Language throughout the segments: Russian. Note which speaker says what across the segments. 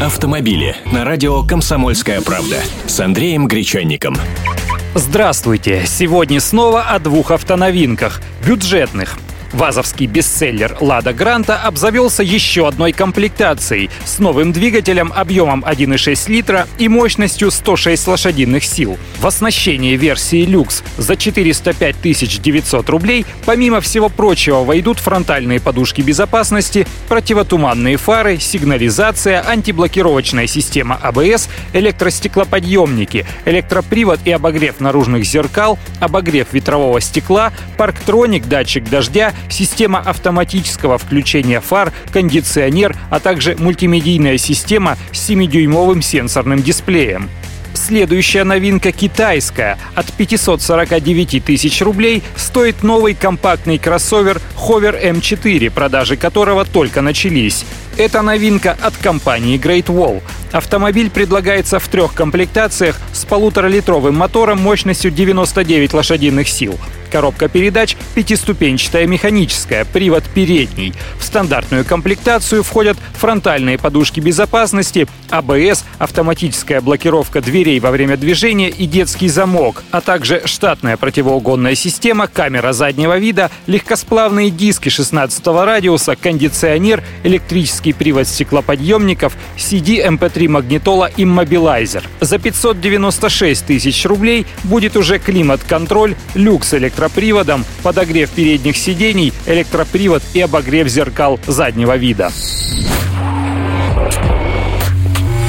Speaker 1: Автомобили на радио «Комсомольская правда» с Андреем Гречанником.
Speaker 2: Здравствуйте! Сегодня снова о двух автоновинках – бюджетных – Вазовский бестселлер «Лада Гранта» обзавелся еще одной комплектацией с новым двигателем объемом 1,6 литра и мощностью 106 лошадиных сил. В оснащении версии люкс за 405 900 рублей помимо всего прочего войдут фронтальные подушки безопасности, противотуманные фары, сигнализация, антиблокировочная система АБС, электростеклоподъемники, электропривод и обогрев наружных зеркал, обогрев ветрового стекла, парктроник, датчик дождя, система автоматического включения фар, кондиционер, а также мультимедийная система с 7-дюймовым сенсорным дисплеем. Следующая новинка китайская. От 549 тысяч рублей стоит новый компактный кроссовер Hover M4, продажи которого только начались. Это новинка от компании Great Wall. Автомобиль предлагается в трех комплектациях с полуторалитровым мотором мощностью 99 лошадиных сил. Коробка передач пятиступенчатая механическая, привод передний. В стандартную комплектацию входят фронтальные подушки безопасности, АБС, автоматическая блокировка дверей во время движения и детский замок, а также штатная противоугонная система, камера заднего вида, легкосплавные диски 16 радиуса, кондиционер, электрический привод стеклоподъемников, CD, MP3 магнитола и мобилайзер. За 596 тысяч рублей будет уже климат-контроль, люкс электро электроприводом, подогрев передних сидений, электропривод и обогрев зеркал заднего вида.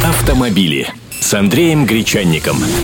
Speaker 1: Автомобили с Андреем Гречанником.